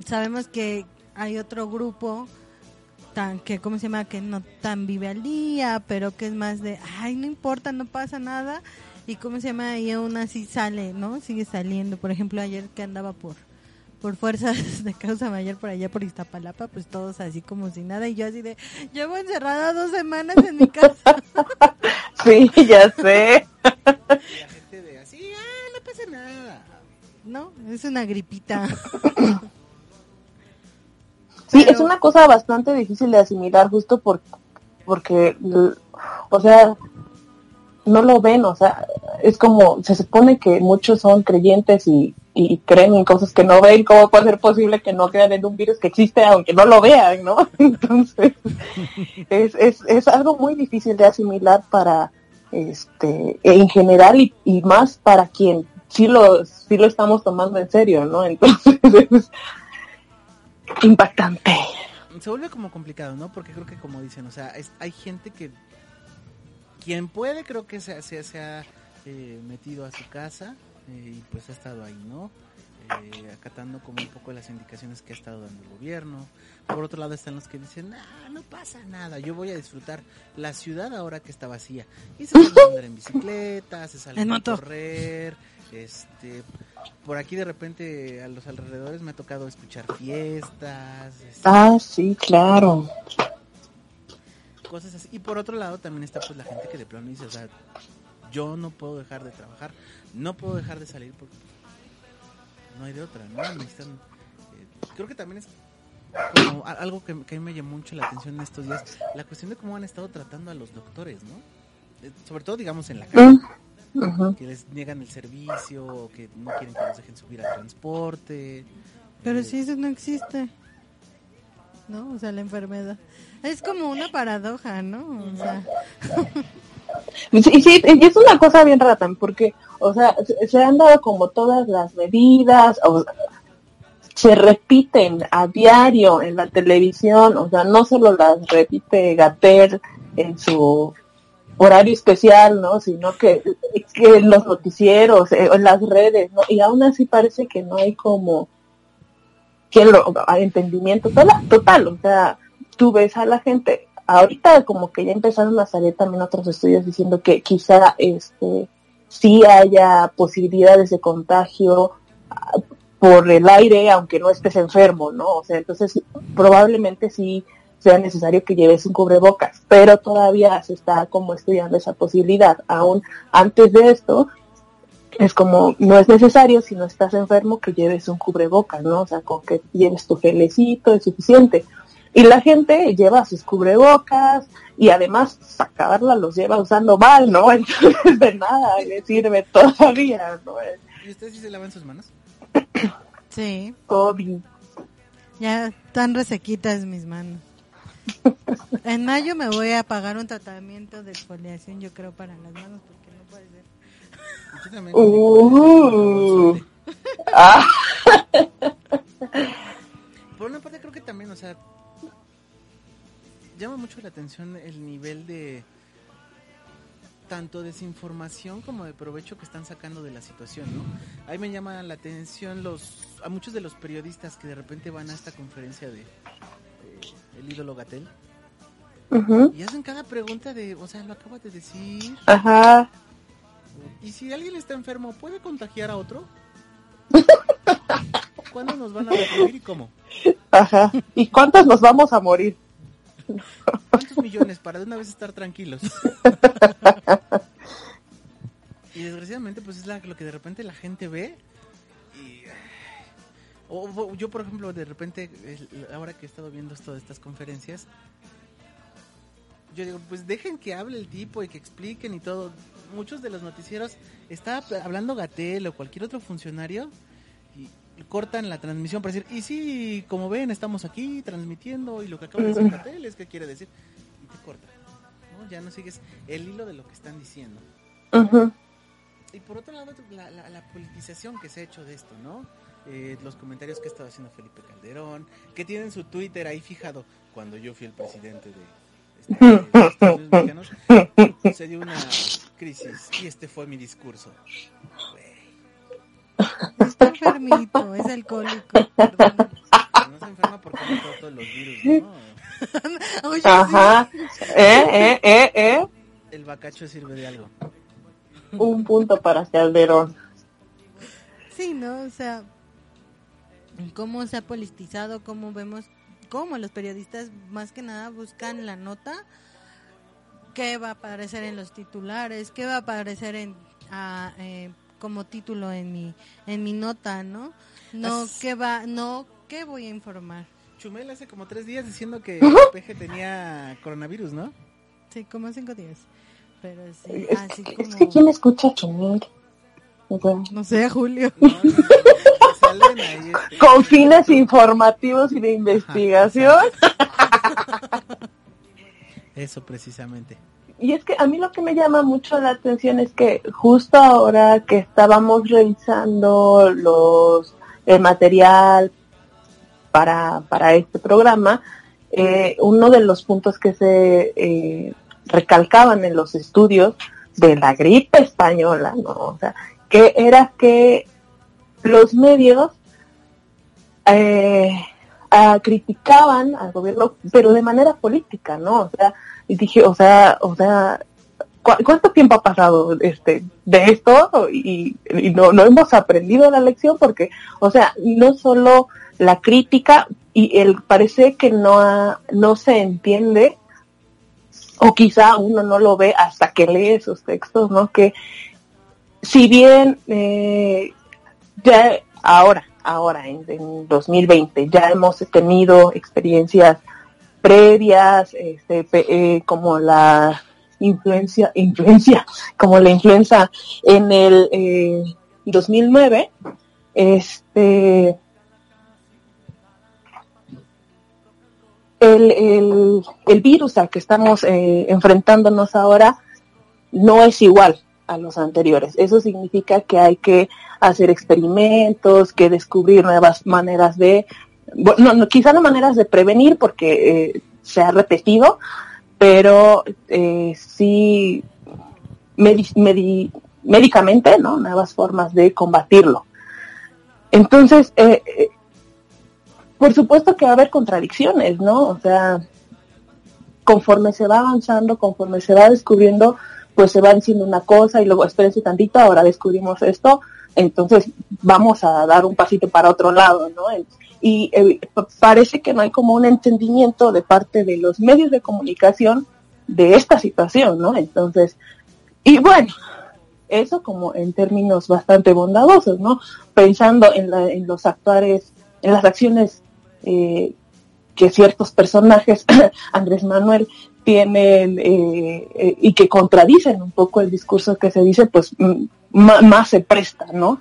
sabemos que hay otro grupo tan que cómo se llama que no tan vive al día, pero que es más de, ay, no importa, no pasa nada y cómo se llama y aún así sale, ¿no? Sigue saliendo. Por ejemplo, ayer que andaba por por fuerzas de causa mayor por allá por Iztapalapa, pues todos así como si nada y yo así de, llevo encerrada dos semanas en mi casa. Sí, ya sé. Y la gente de así, ah, no pasa nada. No, es una gripita. Sí, Pero- es una cosa bastante difícil de asimilar justo por, porque, o sea, no lo ven, o sea, es como, se supone que muchos son creyentes y, y creen en cosas que no ven, ¿cómo puede ser posible que no crean en un virus que existe aunque no lo vean, no? Entonces, es, es, es algo muy difícil de asimilar para, este, en general y, y más para quien sí lo, sí lo estamos tomando en serio, ¿no? Entonces, es impactante. se vuelve como complicado, ¿no? Porque creo que como dicen, o sea, es- hay gente que quien puede creo que se, se, se ha eh, metido a su casa eh, y pues ha estado ahí, ¿no? Eh, acatando como un poco las indicaciones que ha estado dando el gobierno. Por otro lado están los que dicen, ah, no pasa nada, yo voy a disfrutar la ciudad ahora que está vacía. Y se salen a andar en bicicleta, se salen En a correr, este, por aquí de repente a los alrededores me ha tocado escuchar fiestas, este, Ah, sí, claro. Cosas así. Y por otro lado también está pues la gente que de plano dice, o sea, yo no puedo dejar de trabajar, no puedo dejar de salir porque no hay de otra, ¿no? Necesitan, eh, creo que también es como algo que, que a mí me llamó mucho la atención en estos días, la cuestión de cómo han estado tratando a los doctores, ¿no? Eh, sobre todo, digamos, en la calle, Mm, que les niegan el servicio, o que no quieren que los dejen subir al transporte. Pero eh, si eso no existe. ¿No? O sea, la enfermedad. Es como una paradoja, ¿no? O sea, Sí, sí, y es una cosa bien también, porque, o sea, se, han dado como todas las medidas, o se repiten a diario en la televisión, o sea, no solo las repite Gater en su horario especial, ¿no? Sino que, que los noticieros, eh, en las redes, ¿no? Y aún así parece que no hay como que lo, entendimiento total, total, o sea, tú ves a la gente, ahorita como que ya empezaron a salir también otros estudios diciendo que quizá este sí haya posibilidades de contagio ah, por el aire, aunque no estés enfermo, ¿no? O sea, entonces probablemente sí sea necesario que lleves un cubrebocas, pero todavía se está como estudiando esa posibilidad. Aún antes de esto, es como, no es necesario si no estás enfermo que lleves un cubrebocas, ¿no? O sea, con que lleves tu gelecito es suficiente. Y la gente lleva sus cubrebocas y además sacarla los lleva usando mal, ¿no? Entonces de nada le sirve todavía, ¿no? ¿Y ustedes sí se lavan sus manos? Sí, COVID. ya están resequitas mis manos. En mayo me voy a pagar un tratamiento de exfoliación, yo creo, para las manos, porque Uh. Ah, Por una parte creo que también, o sea, llama mucho la atención el nivel de tanto desinformación como de provecho que están sacando de la situación, ¿no? Ahí me llama la atención los a muchos de los periodistas que de repente van a esta conferencia de, de el ídolo Gatel y hacen cada pregunta de, o sea, lo acabas de decir. Ajá. Y si alguien está enfermo, ¿puede contagiar a otro? ¿Cuándo nos van a recibir y cómo? Ajá. ¿Y cuántos nos vamos a morir? ¿Cuántos millones para de una vez estar tranquilos? y desgraciadamente pues es la- lo que de repente la gente ve y o- yo por ejemplo de repente ahora que he estado viendo esto de estas conferencias yo digo pues dejen que hable el tipo y que expliquen y todo muchos de los noticieros está hablando Gatel o cualquier otro funcionario y cortan la transmisión para decir y sí como ven estamos aquí transmitiendo y lo que acaba de decir Gatel es que quiere decir y te corta ¿no? ya no sigues el hilo de lo que están diciendo. Y por otro lado, la, la- la politización que se ha hecho de esto, ¿no? Eh, los comentarios que ha estado haciendo Felipe Calderón, que tienen su Twitter ahí fijado, cuando yo fui el presidente de, este, de Estados Unidos mexicanos, sucedió una crisis y este fue mi discurso. Está enfermito, es alcohólico. perdón. no se enferma porque no todos los virus, ¿no? Oye, Ajá. ¿Eh, eh, eh, eh? El bacacho sirve de algo. Un punto para Calderón. Sí, ¿no? O sea, cómo se ha politizado, cómo vemos, cómo los periodistas más que nada buscan la nota, qué va a aparecer en los titulares, qué va a aparecer en ah, eh, como título en mi en mi nota, ¿no? No As- qué va, no qué voy a informar. Chumel hace como tres días diciendo que Peje tenía coronavirus, ¿no? Sí, como cinco días. Pero sí, Es así que, es que ¿quién como escucha a Chumel? No sé, Julio. No, no, no, salen ahí, este, con fines informativos y de investigación. Eso precisamente. Y es que a mí lo que me llama mucho la atención es que justo ahora que estábamos revisando los el material para, para este programa, eh, uno de los puntos que se eh, recalcaban en los estudios de la gripe española, ¿no? O sea, que era que los medios eh, ah, criticaban al gobierno, pero de manera política, ¿no? O sea, y dije, o sea, o sea, ¿cu- ¿cuánto tiempo ha pasado este de esto? Y, y no, no hemos aprendido la lección porque, o sea, no solo la crítica y el parece que no ha- no se entiende o quizá uno no lo ve hasta que lee esos textos, ¿no? Que si bien eh, ya ahora, ahora en, en 2020 ya hemos tenido experiencias previas, este, eh, como la influencia, influencia, como la influenza en el eh, 2009, este, el, el, el virus al que estamos eh, enfrentándonos ahora no es igual a los anteriores. Eso significa que hay que hacer experimentos, que descubrir nuevas maneras de, bueno, no, quizá no maneras de prevenir porque eh, se ha repetido, pero eh, sí medi- medi- médicamente, ¿no? Nuevas formas de combatirlo. Entonces, eh, eh, por supuesto que va a haber contradicciones, ¿no? O sea, conforme se va avanzando, conforme se va descubriendo, pues se va diciendo una cosa y luego espérense tantito, ahora descubrimos esto, entonces vamos a dar un pasito para otro lado, ¿no? Y eh, pa- parece que no hay como un entendimiento de parte de los medios de comunicación de esta situación, ¿no? Entonces, y bueno, eso como en términos bastante bondadosos, ¿no? Pensando en, la- en los actuales, en las acciones eh, que ciertos personajes, Andrés Manuel, tienen eh, eh, y que contradicen un poco el discurso que se dice, pues mm, más se presta, ¿no?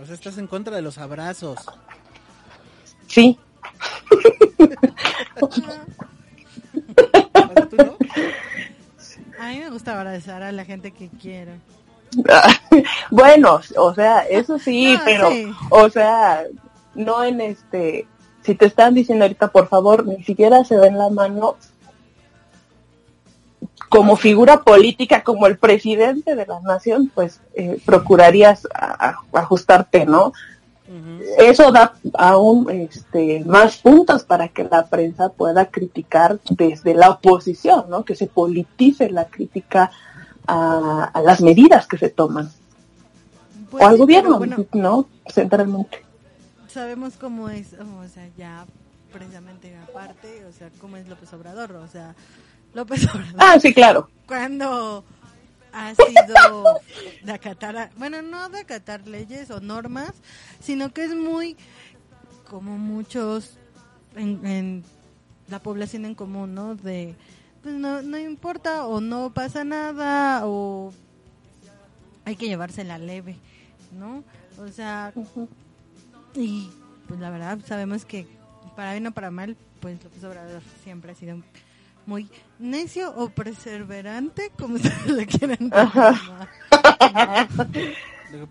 O sea, estás en contra de los abrazos. Sí, ¿tú no? A mí me gusta abrazar a la gente que quiero. bueno, o sea, eso sí, No, pero, sí. o sea, no en este, si te están diciendo ahorita, por favor, ni siquiera se den la mano como figura política, como el presidente de la nación, pues eh, procurarías a- a- ajustarte, ¿no? Eso da aún este, más puntos para que la prensa pueda criticar desde la oposición, ¿no? Que se politice la crítica a, a las medidas que se toman Pues o al sí, gobierno, bueno, ¿no? Centralmente. Sabemos cómo es, o sea, ya precisamente aparte, o sea, cómo es López Obrador, o sea, López Obrador Ah, sí, claro. cuando ha sido de acatar, bueno, no de acatar leyes o normas, sino que es muy como muchos en, en la población en común, ¿no? De pues no, no importa o no pasa nada o hay que llevársela leve, ¿no? O sea, y pues la verdad sabemos que para bien o para mal, pues López Obrador siempre ha sido muy necio o perseverante, como ustedes le quieran llamar.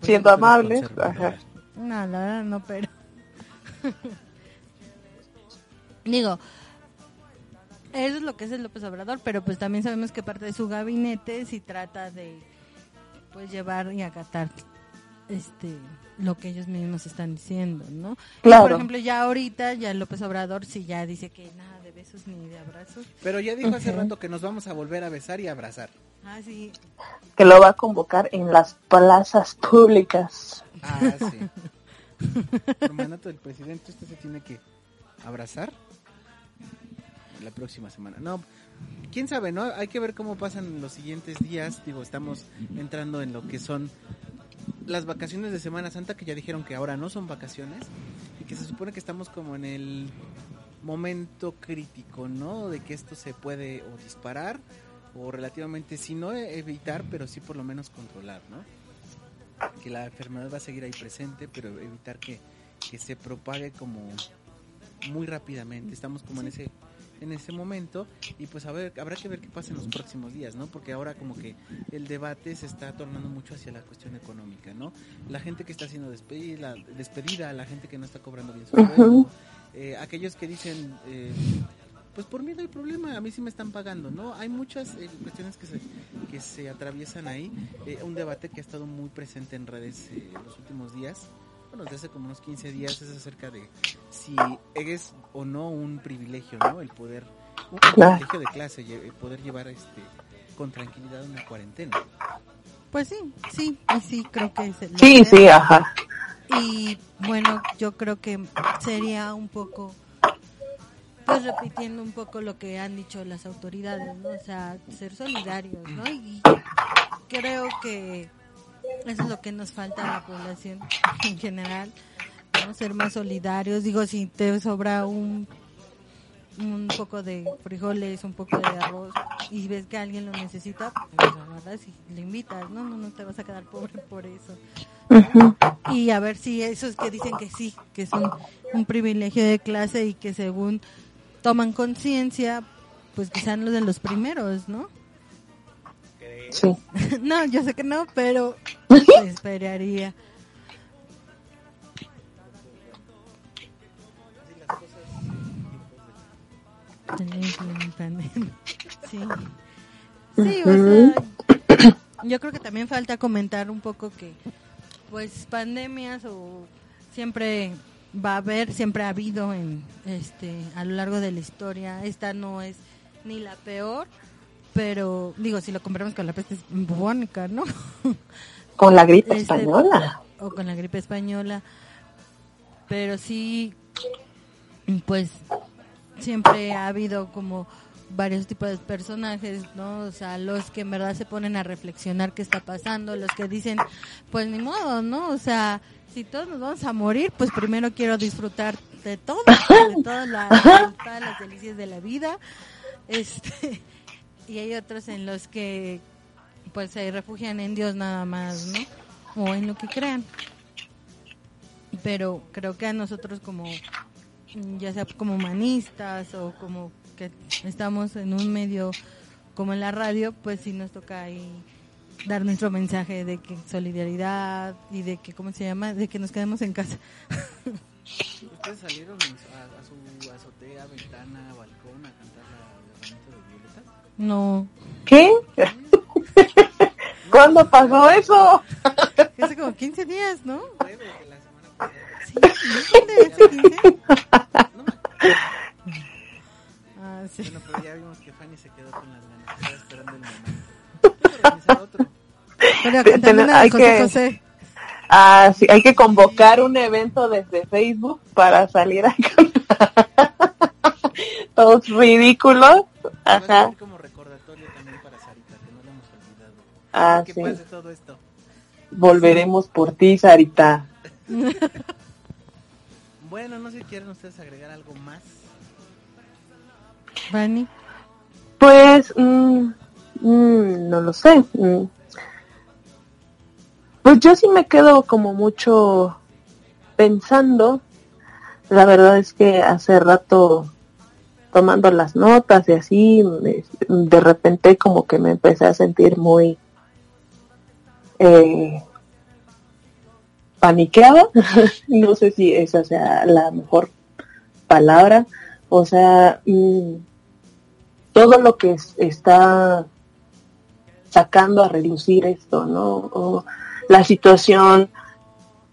Siendo que tú eres amable, conservadora. ajá. No, la verdad no, pero... Digo, eso es lo que es el López Obrador, pero pues también sabemos que parte de su gabinete si trata de pues llevar y acatar este lo que ellos mismos están diciendo, ¿no? Y, Claro. por ejemplo, ya ahorita ya López Obrador sí ya dice que nada de besos ni de abrazos. Pero ya dijo hace rato que nos vamos a volver a besar y abrazar. Ah, sí. Que lo va a convocar en las plazas públicas. Ah, sí. Hermanato del presidente, usted se tiene que abrazar la próxima semana. No, quién sabe, ¿no? Hay que ver cómo pasan los siguientes días. Digo, estamos entrando en lo que son las vacaciones de Semana Santa, que ya dijeron que ahora no son vacaciones y que se supone que estamos como en el momento crítico, ¿no? De que esto se puede o disparar o relativamente, si no evitar, pero sí por lo menos controlar, ¿no? que la enfermedad va a seguir ahí presente, pero evitar que, que se propague como muy rápidamente. Estamos como en ese en ese momento y pues a ver, habrá que ver qué pasa en los próximos días, ¿no? Porque ahora como que el debate se está tornando mucho hacia la cuestión económica, ¿no? La gente que está siendo despedida, despedida la gente que no está cobrando bien su sueldo, eh, aquellos que dicen, eh, pues por mí no hay problema, a mí sí me están pagando, ¿no? Hay muchas eh, cuestiones que se, que se atraviesan ahí, eh, un debate que ha estado muy presente en redes eh, los últimos días, bueno, desde hace como unos 15 días, es acerca de si es o no un privilegio, ¿no? El poder, un privilegio de clase, el poder llevar este con tranquilidad una cuarentena. Pues sí, sí, y sí, creo que es el Sí, sí, ajá. Y bueno, yo creo que sería un poco, pues repitiendo un poco lo que han dicho las autoridades, ¿no? O sea, ser solidarios, ¿no? Y creo que eso es lo que nos falta a la población en general, ¿no? Ser más solidarios. Digo, si te sobra un un poco de frijoles, un poco de arroz y ves que alguien lo necesita, pues agarras y le invitas, ¿no? No, no te vas a quedar pobre por eso y a ver si esos que dicen que sí, que es un, un privilegio de clase y que según toman conciencia, pues que sean los de los primeros, ¿no? Sí. no, yo sé que no, pero esperaría. Sí. Sí, o sea, yo creo que también falta comentar un poco que, pues, pandemias o siempre va a haber, siempre ha habido en, este, a lo largo de la historia. Esta no es ni la peor, pero digo, si lo comparamos con la peste bubónica, ¿no? Con la gripe Este, española. o con la gripe española, pero sí, pues siempre ha habido como varios tipos de personajes, ¿no? O sea, los que en verdad se ponen a reflexionar qué está pasando, los que dicen, pues ni modo, ¿no? O sea, si todos nos vamos a morir, pues primero quiero disfrutar de todo, de todas las, todas las delicias de la vida. Este, y hay otros en los que pues se refugian en Dios nada más, ¿no? O en lo que crean. Pero creo que a nosotros como ya sea como humanistas o como que estamos en un medio como en la radio, pues sí nos toca ahí dar nuestro mensaje de que solidaridad y de que, ¿cómo se llama? De que nos quedemos en casa. ¿Ustedes salieron a, a su azotea, ventana, balcón a cantar la No, ¿Qué? ¿Cuándo pasó eso? hace como 15 días, ¿no? Sí, ¿dónde? ¿Hace 15? No me acuerdo. Ah, sí. Bueno, pero ya vimos que Fanny se quedó con las ganas. Estaba esperando el momento. Hay que otro. Pero hay José. Ah, sí, hay que convocar un evento desde Facebook para salir a cantar. Todos ridículos. Ajá. como Ah, que sí. pase todo esto. Volveremos por ti, Sarita. Bueno, no sé si quieren ustedes agregar algo más. Fanny. Pues, mm, mm, no lo sé. mm. Pues yo sí me quedo como mucho pensando. La verdad es que hace rato tomando las notas y así, me- de repente como que me empecé a sentir muy eh, paniqueada. no sé si esa sea la mejor palabra. O sea, mm, todo lo que es- está sacando a relucir esto, ¿no? O la situación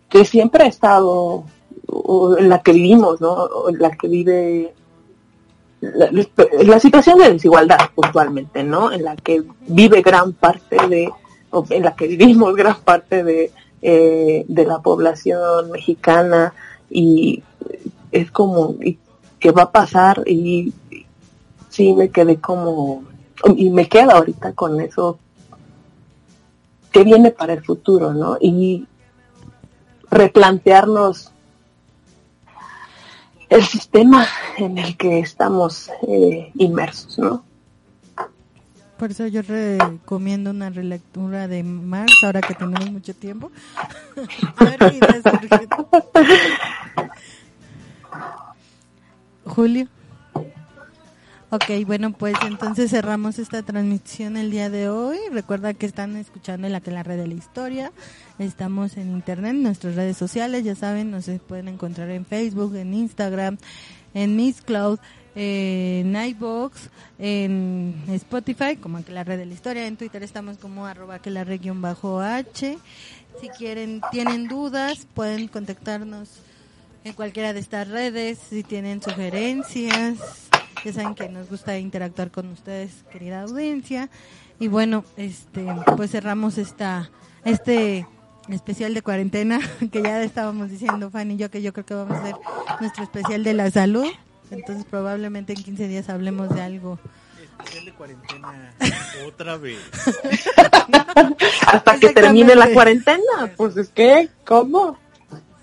que siempre ha estado, en la que vivimos, ¿no? O en la que vive la, la situación de desigualdad puntualmente, ¿no? En la que vive gran parte de, en la que vivimos gran parte de, eh, de la población mexicana y es como, y ¿qué va a pasar? Y sí me quedé como, y me quedo ahorita con eso que viene para el futuro, ¿no? Y replantearnos el sistema en el que estamos eh, inmersos, ¿no? Por eso yo recomiendo una relectura de Marx, ahora que tenemos mucho tiempo. Surgen. Julio. Ok, bueno, pues entonces cerramos esta transmisión el día de hoy. Recuerda que están escuchando en la que la red de la historia. Estamos en internet, nuestras redes sociales, ya saben, nos pueden encontrar en Facebook, en Instagram, en Miss Cloud, en iBox, en Spotify, como que la red de la historia, en Twitter estamos como arroba que la región bajo H. Si quieren, tienen dudas, pueden contactarnos en cualquiera de estas redes, si tienen sugerencias, ya saben que nos gusta interactuar con ustedes, querida audiencia. Y bueno, este, pues cerramos esta, este especial de cuarentena, que ya estábamos diciendo Fanny y yo que yo creo que vamos a hacer nuestro especial de la salud. Entonces probablemente en 15 días hablemos de algo. Especial de cuarentena. Otra vez. Hasta que termine la cuarentena, pues es que, ¿cómo?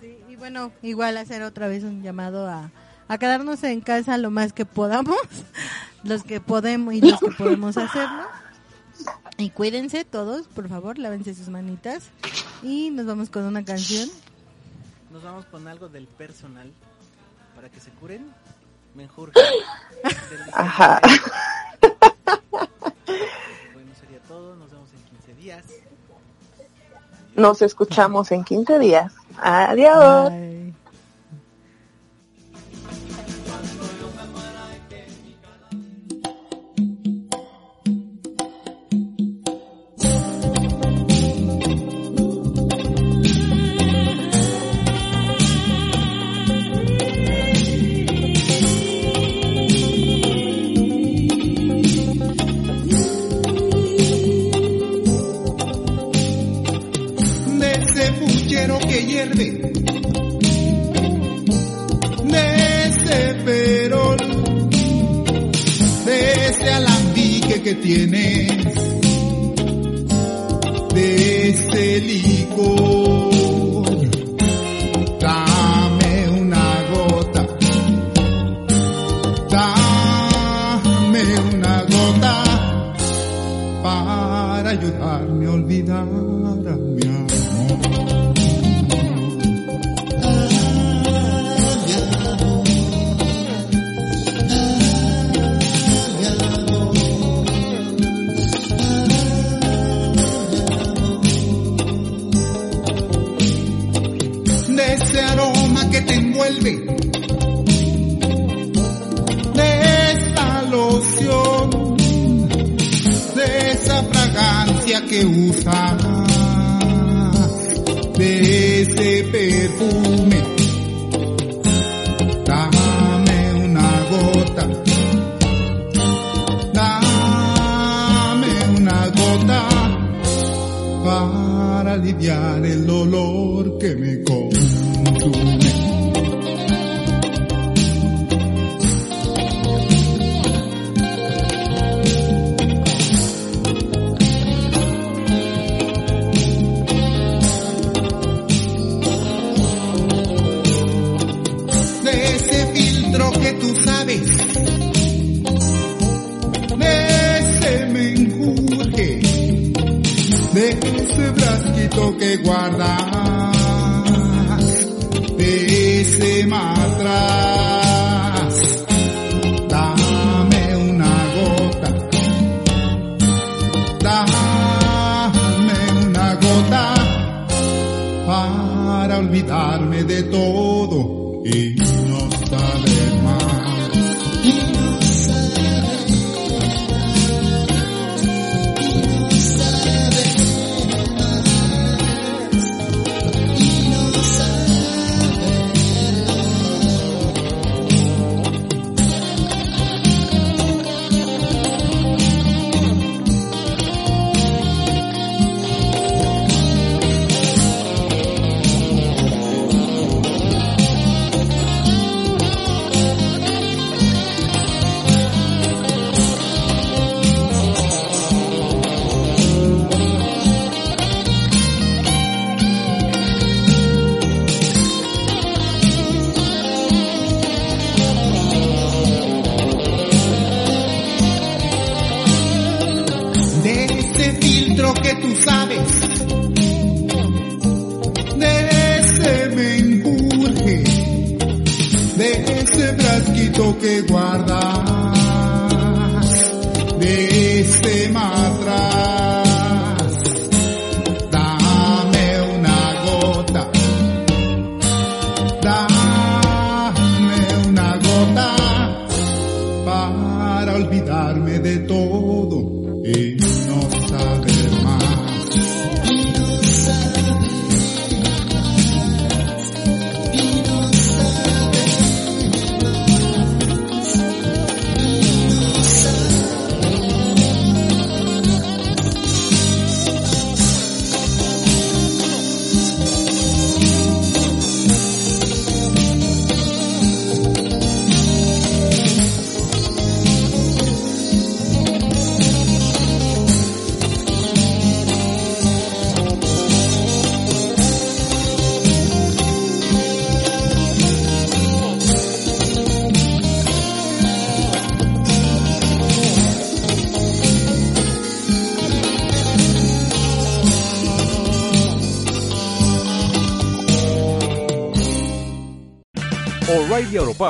Sí, y bueno, igual hacer otra vez un llamado a, a quedarnos en casa lo más que podamos, los que podemos y los que podemos hacerlo. Y cuídense todos, por favor, lávense sus manitas. Y nos vamos con una canción. Nos vamos con algo del personal para que se curen. Mejor. Ajá. Bueno, sería todo. Nos vemos en 15 días. Nos escuchamos en 15 días. Adiós. Bye. Hierve, de perol, de ese alambique que tienes, de ese licor. Que usas, de ese perfume. Dame una gota, dame una gota para aliviar el dolor que me consume.